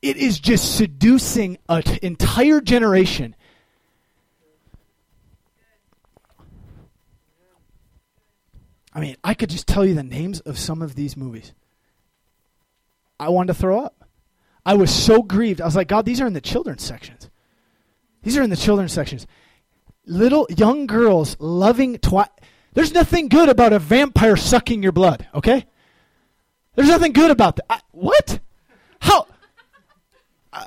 It is just seducing an entire generation. I mean, I could just tell you the names of some of these movies. I wanted to throw up. I was so grieved. I was like, God, these are in the children's sections. These are in the children's sections. Little young girls loving twat. There's nothing good about a vampire sucking your blood, okay? There's nothing good about that. I, what? How? Uh,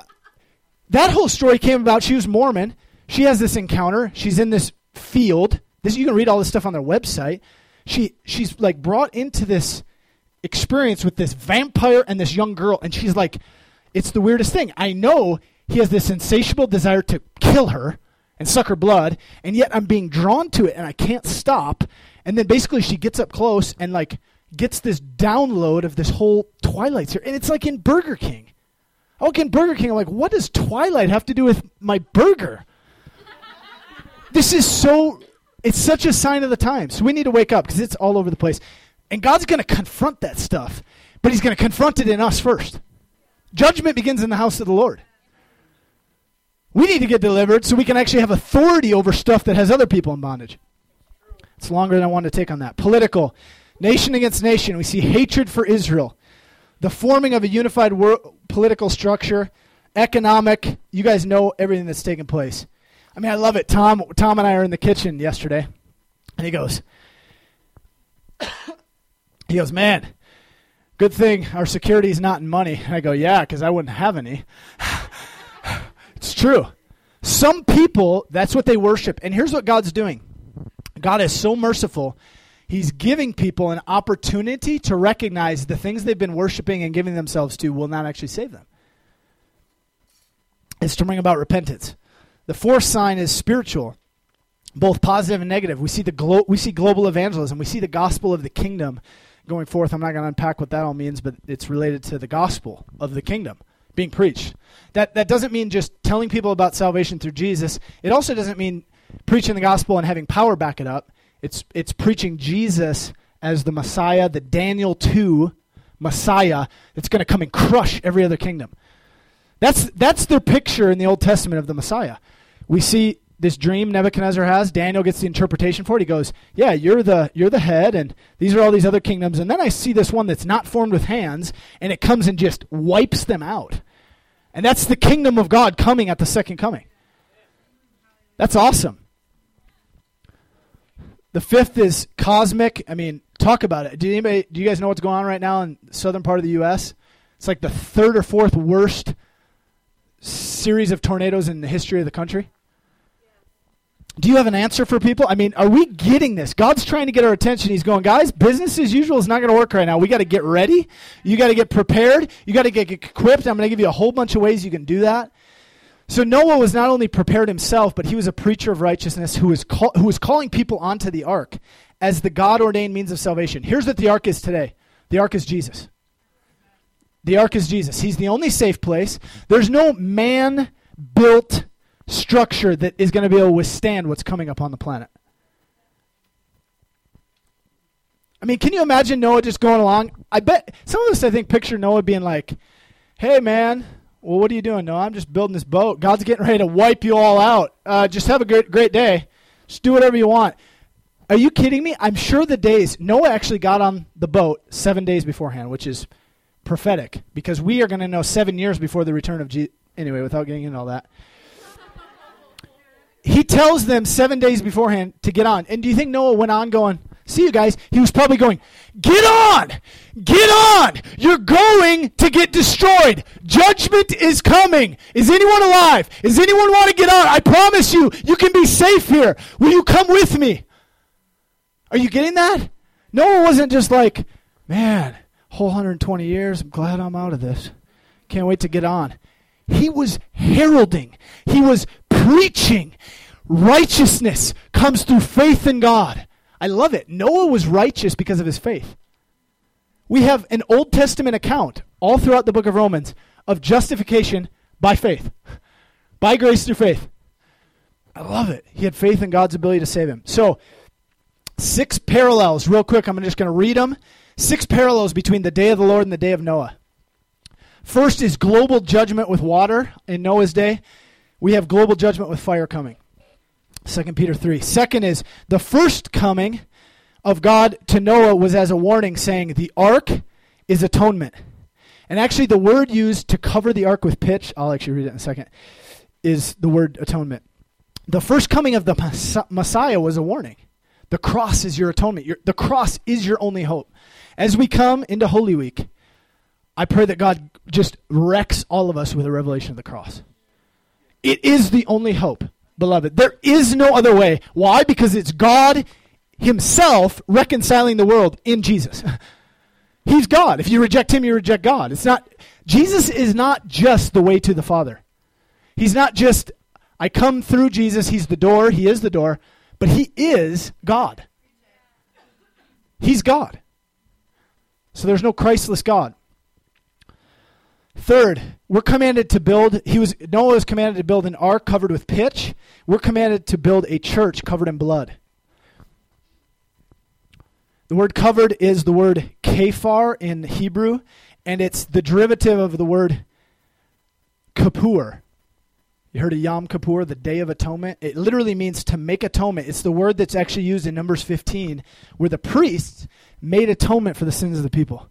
that whole story came about. She was Mormon. She has this encounter. She's in this field. This you can read all this stuff on their website. She she's like brought into this experience with this vampire and this young girl, and she's like, it's the weirdest thing. I know he has this insatiable desire to kill her and suck her blood, and yet I'm being drawn to it and I can't stop. And then basically she gets up close and like gets this download of this whole Twilight series. And it's like in Burger King. Walk in Burger King, I'm like, what does Twilight have to do with my burger? this is so it's such a sign of the times. So we need to wake up because it's all over the place. And God's going to confront that stuff, but He's going to confront it in us first. Judgment begins in the house of the Lord. We need to get delivered so we can actually have authority over stuff that has other people in bondage. It's longer than I want to take on that. Political. Nation against nation. We see hatred for Israel. The forming of a unified wor- political structure. Economic. You guys know everything that's taking place. I mean, I love it. Tom, Tom and I are in the kitchen yesterday, and he goes, he goes, man, good thing our security is not in money. And I go, yeah, because I wouldn't have any. It's true. Some people, that's what they worship. And here's what God's doing God is so merciful. He's giving people an opportunity to recognize the things they've been worshiping and giving themselves to will not actually save them. It's to bring about repentance. The fourth sign is spiritual, both positive and negative. We see the glo- we see global evangelism. We see the gospel of the kingdom going forth. I'm not going to unpack what that all means, but it's related to the gospel of the kingdom being preached. That that doesn't mean just telling people about salvation through Jesus. It also doesn't mean preaching the gospel and having power back it up. It's it's preaching Jesus as the Messiah, the Daniel 2 Messiah that's going to come and crush every other kingdom. That's that's their picture in the Old Testament of the Messiah. We see this dream Nebuchadnezzar has. Daniel gets the interpretation for it. He goes, "Yeah, you're the you're the head, and these are all these other kingdoms." And then I see this one that's not formed with hands, and it comes and just wipes them out. And that's the kingdom of God coming at the second coming. That's awesome. The fifth is cosmic. I mean, talk about it. Do anybody? Do you guys know what's going on right now in the southern part of the U.S.? It's like the third or fourth worst series of tornadoes in the history of the country. Do you have an answer for people? I mean, are we getting this? God's trying to get our attention. He's going, guys, business as usual is not going to work right now. We got to get ready. You got to get prepared. You got to get equipped. I'm going to give you a whole bunch of ways you can do that. So Noah was not only prepared himself, but he was a preacher of righteousness who was, call, who was calling people onto the ark as the God ordained means of salvation. Here's what the ark is today the ark is Jesus. The ark is Jesus. He's the only safe place. There's no man built structure that is going to be able to withstand what's coming upon the planet. I mean, can you imagine Noah just going along? I bet some of us, I think, picture Noah being like, hey, man, well, what are you doing? No, I'm just building this boat. God's getting ready to wipe you all out. Uh, just have a great, great day. Just do whatever you want. Are you kidding me? I'm sure the days Noah actually got on the boat seven days beforehand, which is prophetic because we are going to know seven years before the return of Jesus. Anyway, without getting into all that, he tells them seven days beforehand to get on. And do you think Noah went on going, See you guys. He was probably going, Get on! Get on! You're going to get destroyed. Judgment is coming. Is anyone alive? Does anyone want to get on? I promise you, you can be safe here. Will you come with me? Are you getting that? Noah wasn't just like, Man, whole 120 years, I'm glad I'm out of this. Can't wait to get on. He was heralding, he was preaching. Righteousness comes through faith in God. I love it. Noah was righteous because of his faith. We have an Old Testament account all throughout the book of Romans of justification by faith, by grace through faith. I love it. He had faith in God's ability to save him. So, six parallels, real quick. I'm just going to read them. Six parallels between the day of the Lord and the day of Noah. First is global judgment with water in Noah's day. We have global judgment with fire coming. 2 Peter 3. Second is the first coming of God to Noah was as a warning, saying, The ark is atonement. And actually, the word used to cover the ark with pitch, I'll actually read it in a second, is the word atonement. The first coming of the Messiah was a warning. The cross is your atonement. Your, the cross is your only hope. As we come into Holy Week, I pray that God just wrecks all of us with a revelation of the cross. It is the only hope beloved. There is no other way. Why? Because it's God Himself reconciling the world in Jesus. He's God. If you reject Him, you reject God. It's not, Jesus is not just the way to the Father. He's not just, I come through Jesus, He's the door, He is the door, but He is God. He's God. So there's no Christless God. Third, we're commanded to build, he was Noah was commanded to build an ark covered with pitch. We're commanded to build a church covered in blood. The word covered is the word kafar in Hebrew, and it's the derivative of the word kippur. You heard of Yom Kippur, the Day of Atonement? It literally means to make atonement. It's the word that's actually used in Numbers 15, where the priests made atonement for the sins of the people.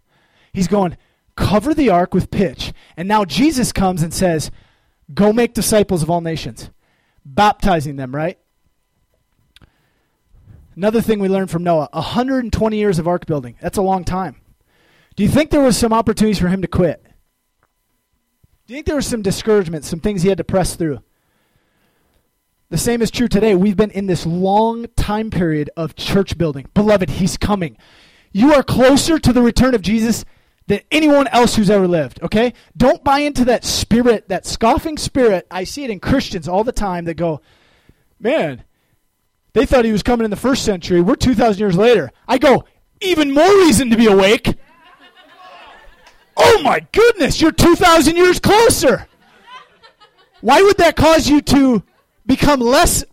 He's going, cover the ark with pitch. And now Jesus comes and says, Go make disciples of all nations, baptizing them, right? Another thing we learned from Noah 120 years of ark building. That's a long time. Do you think there was some opportunities for him to quit? Do you think there was some discouragement, some things he had to press through? The same is true today. We've been in this long time period of church building. Beloved, he's coming. You are closer to the return of Jesus than anyone else who's ever lived, okay? Don't buy into that spirit, that scoffing spirit. I see it in Christians all the time that go, man, they thought he was coming in the first century. We're 2,000 years later. I go, even more reason to be awake. oh my goodness, you're 2,000 years closer. Why would that cause you to become less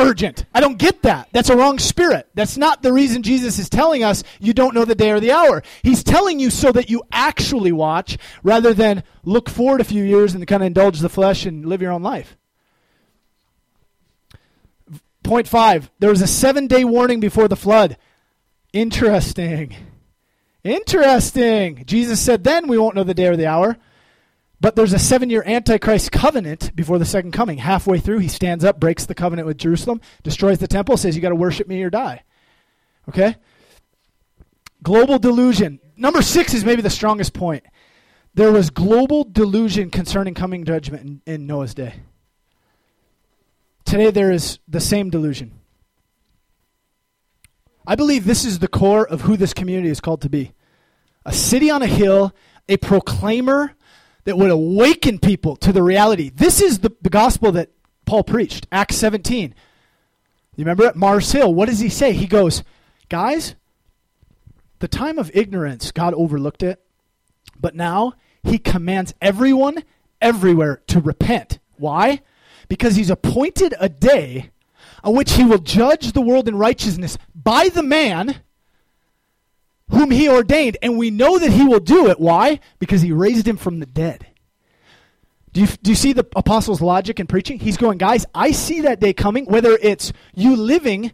urgent. I don't get that. That's a wrong spirit. That's not the reason Jesus is telling us you don't know the day or the hour. He's telling you so that you actually watch rather than look forward a few years and kind of indulge the flesh and live your own life. Point five there was a seven day warning before the flood. Interesting. Interesting. Jesus said, then we won't know the day or the hour. But there's a seven year Antichrist covenant before the second coming. Halfway through, he stands up, breaks the covenant with Jerusalem, destroys the temple, says, You got to worship me or die. Okay? Global delusion. Number six is maybe the strongest point. There was global delusion concerning coming judgment in, in Noah's day. Today, there is the same delusion. I believe this is the core of who this community is called to be a city on a hill, a proclaimer that would awaken people to the reality. This is the, the gospel that Paul preached, Acts 17. You remember at Mars Hill, what does he say? He goes, Guys, the time of ignorance, God overlooked it, but now he commands everyone everywhere to repent. Why? Because he's appointed a day on which he will judge the world in righteousness by the man whom he ordained. And we know that he will do it. Why? Because he raised him from the dead. Do you, do you see the apostles' logic in preaching? He's going, guys, I see that day coming, whether it's you living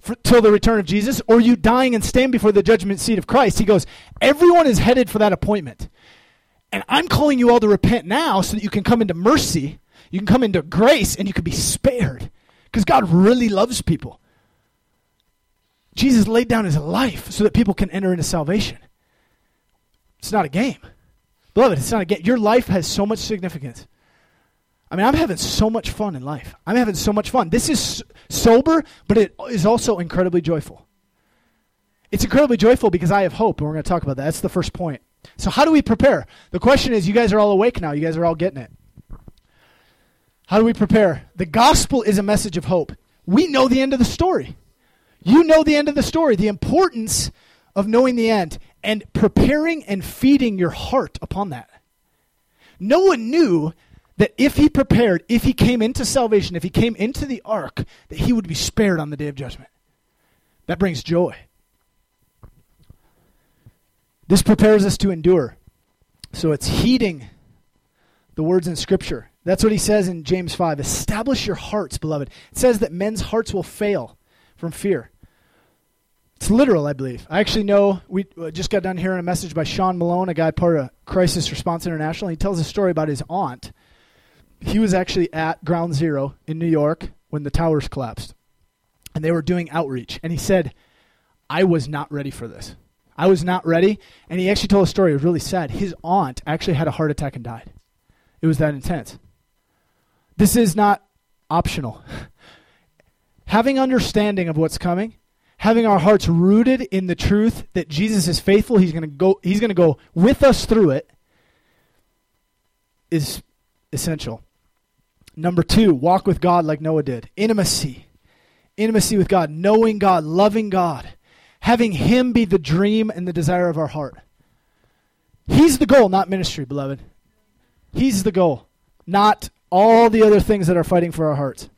for, till the return of Jesus or you dying and stand before the judgment seat of Christ. He goes, everyone is headed for that appointment. And I'm calling you all to repent now so that you can come into mercy, you can come into grace, and you can be spared. Because God really loves people. Jesus laid down his life so that people can enter into salvation. It's not a game. Beloved, it's not a game. Your life has so much significance. I mean, I'm having so much fun in life. I'm having so much fun. This is sober, but it is also incredibly joyful. It's incredibly joyful because I have hope, and we're going to talk about that. That's the first point. So, how do we prepare? The question is you guys are all awake now. You guys are all getting it. How do we prepare? The gospel is a message of hope. We know the end of the story. You know the end of the story, the importance of knowing the end and preparing and feeding your heart upon that. No one knew that if he prepared, if he came into salvation, if he came into the ark, that he would be spared on the day of judgment. That brings joy. This prepares us to endure. So it's heeding the words in Scripture. That's what he says in James 5. Establish your hearts, beloved. It says that men's hearts will fail from fear. It's literal, I believe. I actually know, we uh, just got done hearing a message by Sean Malone, a guy part of Crisis Response International. He tells a story about his aunt. He was actually at Ground Zero in New York when the towers collapsed. And they were doing outreach. And he said, I was not ready for this. I was not ready. And he actually told a story. It was really sad. His aunt actually had a heart attack and died. It was that intense. This is not optional. Having understanding of what's coming having our hearts rooted in the truth that Jesus is faithful, he's going to go he's going to go with us through it is essential. Number 2, walk with God like Noah did. Intimacy. Intimacy with God, knowing God, loving God, having him be the dream and the desire of our heart. He's the goal, not ministry, beloved. He's the goal, not all the other things that are fighting for our hearts.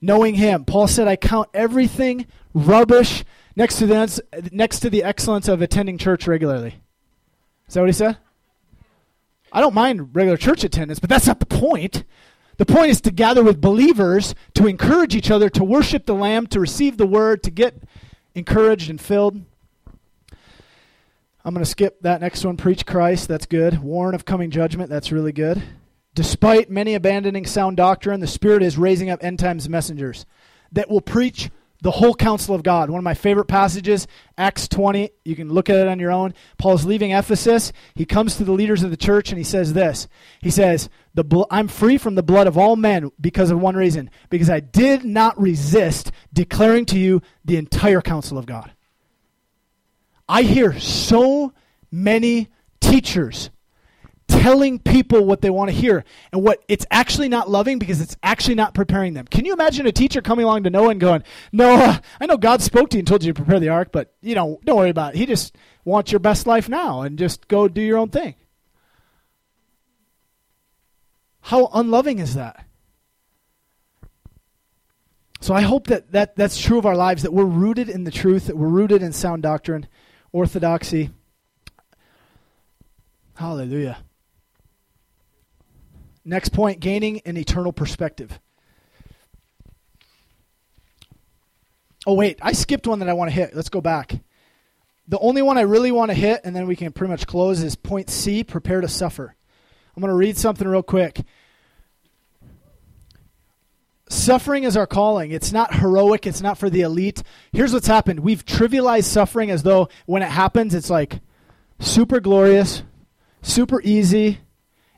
Knowing him. Paul said, I count everything rubbish next to the next to the excellence of attending church regularly. Is that what he said? I don't mind regular church attendance, but that's not the point. The point is to gather with believers, to encourage each other, to worship the Lamb, to receive the word, to get encouraged and filled. I'm going to skip that next one. Preach Christ. That's good. Warn of coming judgment. That's really good. Despite many abandoning sound doctrine, the Spirit is raising up end times messengers that will preach the whole counsel of God. One of my favorite passages, Acts 20. You can look at it on your own. Paul's leaving Ephesus. He comes to the leaders of the church and he says this. He says, bl- I'm free from the blood of all men because of one reason, because I did not resist declaring to you the entire counsel of God. I hear so many teachers telling people what they want to hear and what it's actually not loving because it's actually not preparing them. Can you imagine a teacher coming along to Noah and going, Noah, I know God spoke to you and told you to prepare the ark, but you know, don't worry about it. He just wants your best life now and just go do your own thing. How unloving is that? So I hope that, that that's true of our lives, that we're rooted in the truth, that we're rooted in sound doctrine, orthodoxy. Hallelujah. Next point gaining an eternal perspective. Oh, wait, I skipped one that I want to hit. Let's go back. The only one I really want to hit, and then we can pretty much close, is point C prepare to suffer. I'm going to read something real quick. Suffering is our calling. It's not heroic, it's not for the elite. Here's what's happened we've trivialized suffering as though when it happens, it's like super glorious, super easy,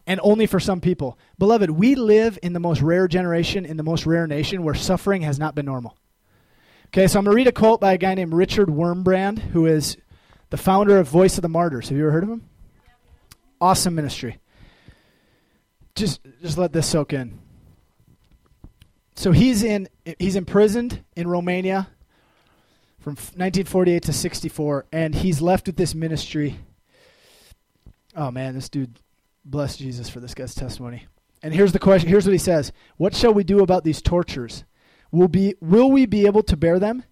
and only for some people. Beloved, we live in the most rare generation, in the most rare nation where suffering has not been normal. Okay, so I'm going to read a quote by a guy named Richard Wurmbrand, who is the founder of Voice of the Martyrs. Have you ever heard of him? Awesome ministry. just just let this soak in. So he's in he's imprisoned in Romania from 1948 to 64 and he's left with this ministry. Oh man, this dude bless Jesus for this guy's testimony. And here's the question, here's what he says. What shall we do about these tortures? Will be will we be able to bear them?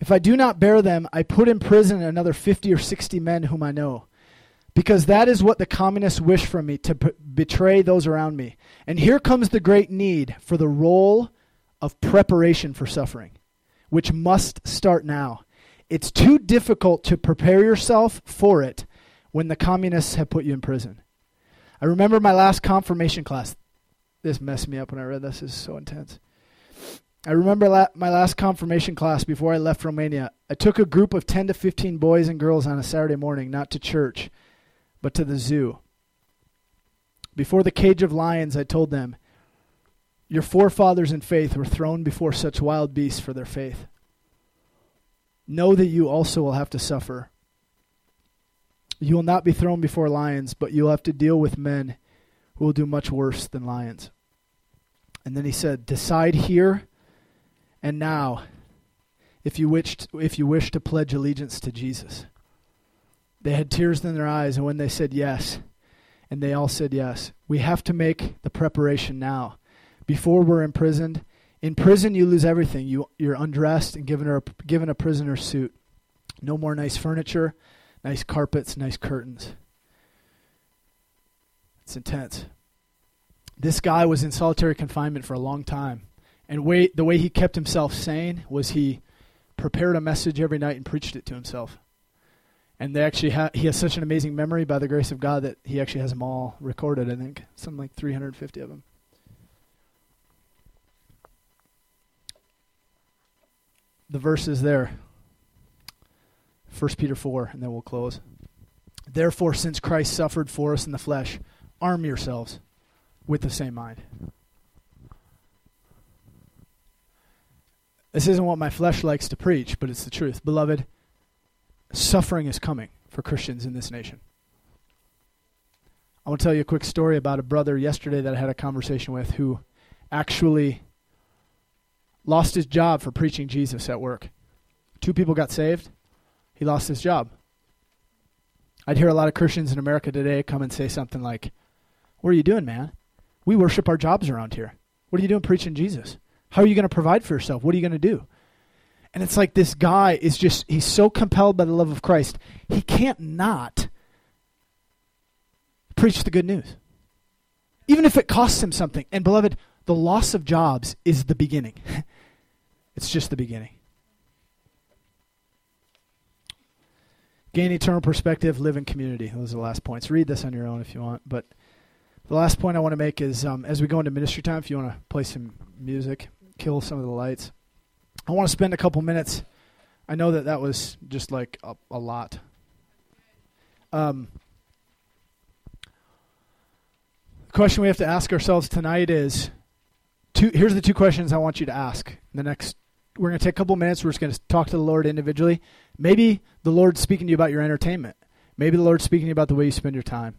If I do not bear them, I put in prison another 50 or 60 men whom I know because that is what the communists wish from me to p- betray those around me. And here comes the great need for the role of preparation for suffering, which must start now. It's too difficult to prepare yourself for it when the communists have put you in prison. I remember my last confirmation class. This messed me up when I read this. This is so intense. I remember la- my last confirmation class before I left Romania. I took a group of 10 to 15 boys and girls on a Saturday morning, not to church but to the zoo. Before the cage of lions, I told them, Your forefathers in faith were thrown before such wild beasts for their faith. Know that you also will have to suffer. You will not be thrown before lions, but you will have to deal with men who will do much worse than lions. And then he said, Decide here and now if you wish to, if you wish to pledge allegiance to Jesus. They had tears in their eyes, and when they said yes, and they all said yes, we have to make the preparation now. Before we're imprisoned, in prison you lose everything. You you're undressed and given a given a prisoner suit. No more nice furniture, nice carpets, nice curtains. It's intense. This guy was in solitary confinement for a long time. And way, the way he kept himself sane was he prepared a message every night and preached it to himself and they actually ha- he has such an amazing memory by the grace of God that he actually has them all recorded. I think something like 350 of them. The verse is there. 1 Peter 4, and then we'll close. Therefore, since Christ suffered for us in the flesh, arm yourselves with the same mind. This isn't what my flesh likes to preach, but it's the truth. Beloved, suffering is coming for Christians in this nation. I want to tell you a quick story about a brother yesterday that I had a conversation with who actually lost his job for preaching Jesus at work. Two people got saved, he lost his job. I'd hear a lot of Christians in America today come and say something like, What are you doing, man? We worship our jobs around here. What are you doing preaching Jesus? How are you going to provide for yourself? What are you going to do? And it's like this guy is just, he's so compelled by the love of Christ, he can't not preach the good news. Even if it costs him something. And beloved, the loss of jobs is the beginning. it's just the beginning. Gain eternal perspective, live in community. Those are the last points. Read this on your own if you want. But the last point I want to make is um, as we go into ministry time, if you want to play some music, kill some of the lights. I want to spend a couple minutes. I know that that was just like a, a lot. Um, the question we have to ask ourselves tonight is two here's the two questions I want you to ask. in The next we're going to take a couple minutes, we're just going to talk to the Lord individually. Maybe the Lord's speaking to you about your entertainment. Maybe the Lord's speaking to you about the way you spend your time.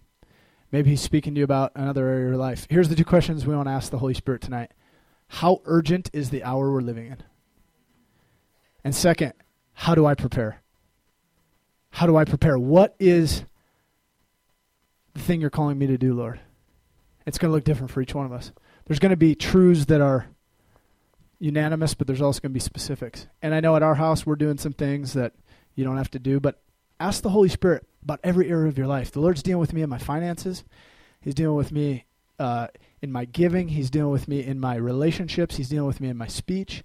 Maybe he's speaking to you about another area of your life. Here's the two questions we want to ask the Holy Spirit tonight. How urgent is the hour we're living in? And second, how do I prepare? How do I prepare? What is the thing you're calling me to do, Lord? It's going to look different for each one of us. There's going to be truths that are unanimous, but there's also going to be specifics. And I know at our house we're doing some things that you don't have to do, but ask the Holy Spirit about every area of your life. The Lord's dealing with me in my finances. He's dealing with me uh, in my giving. He's dealing with me in my relationships. He's dealing with me in my speech.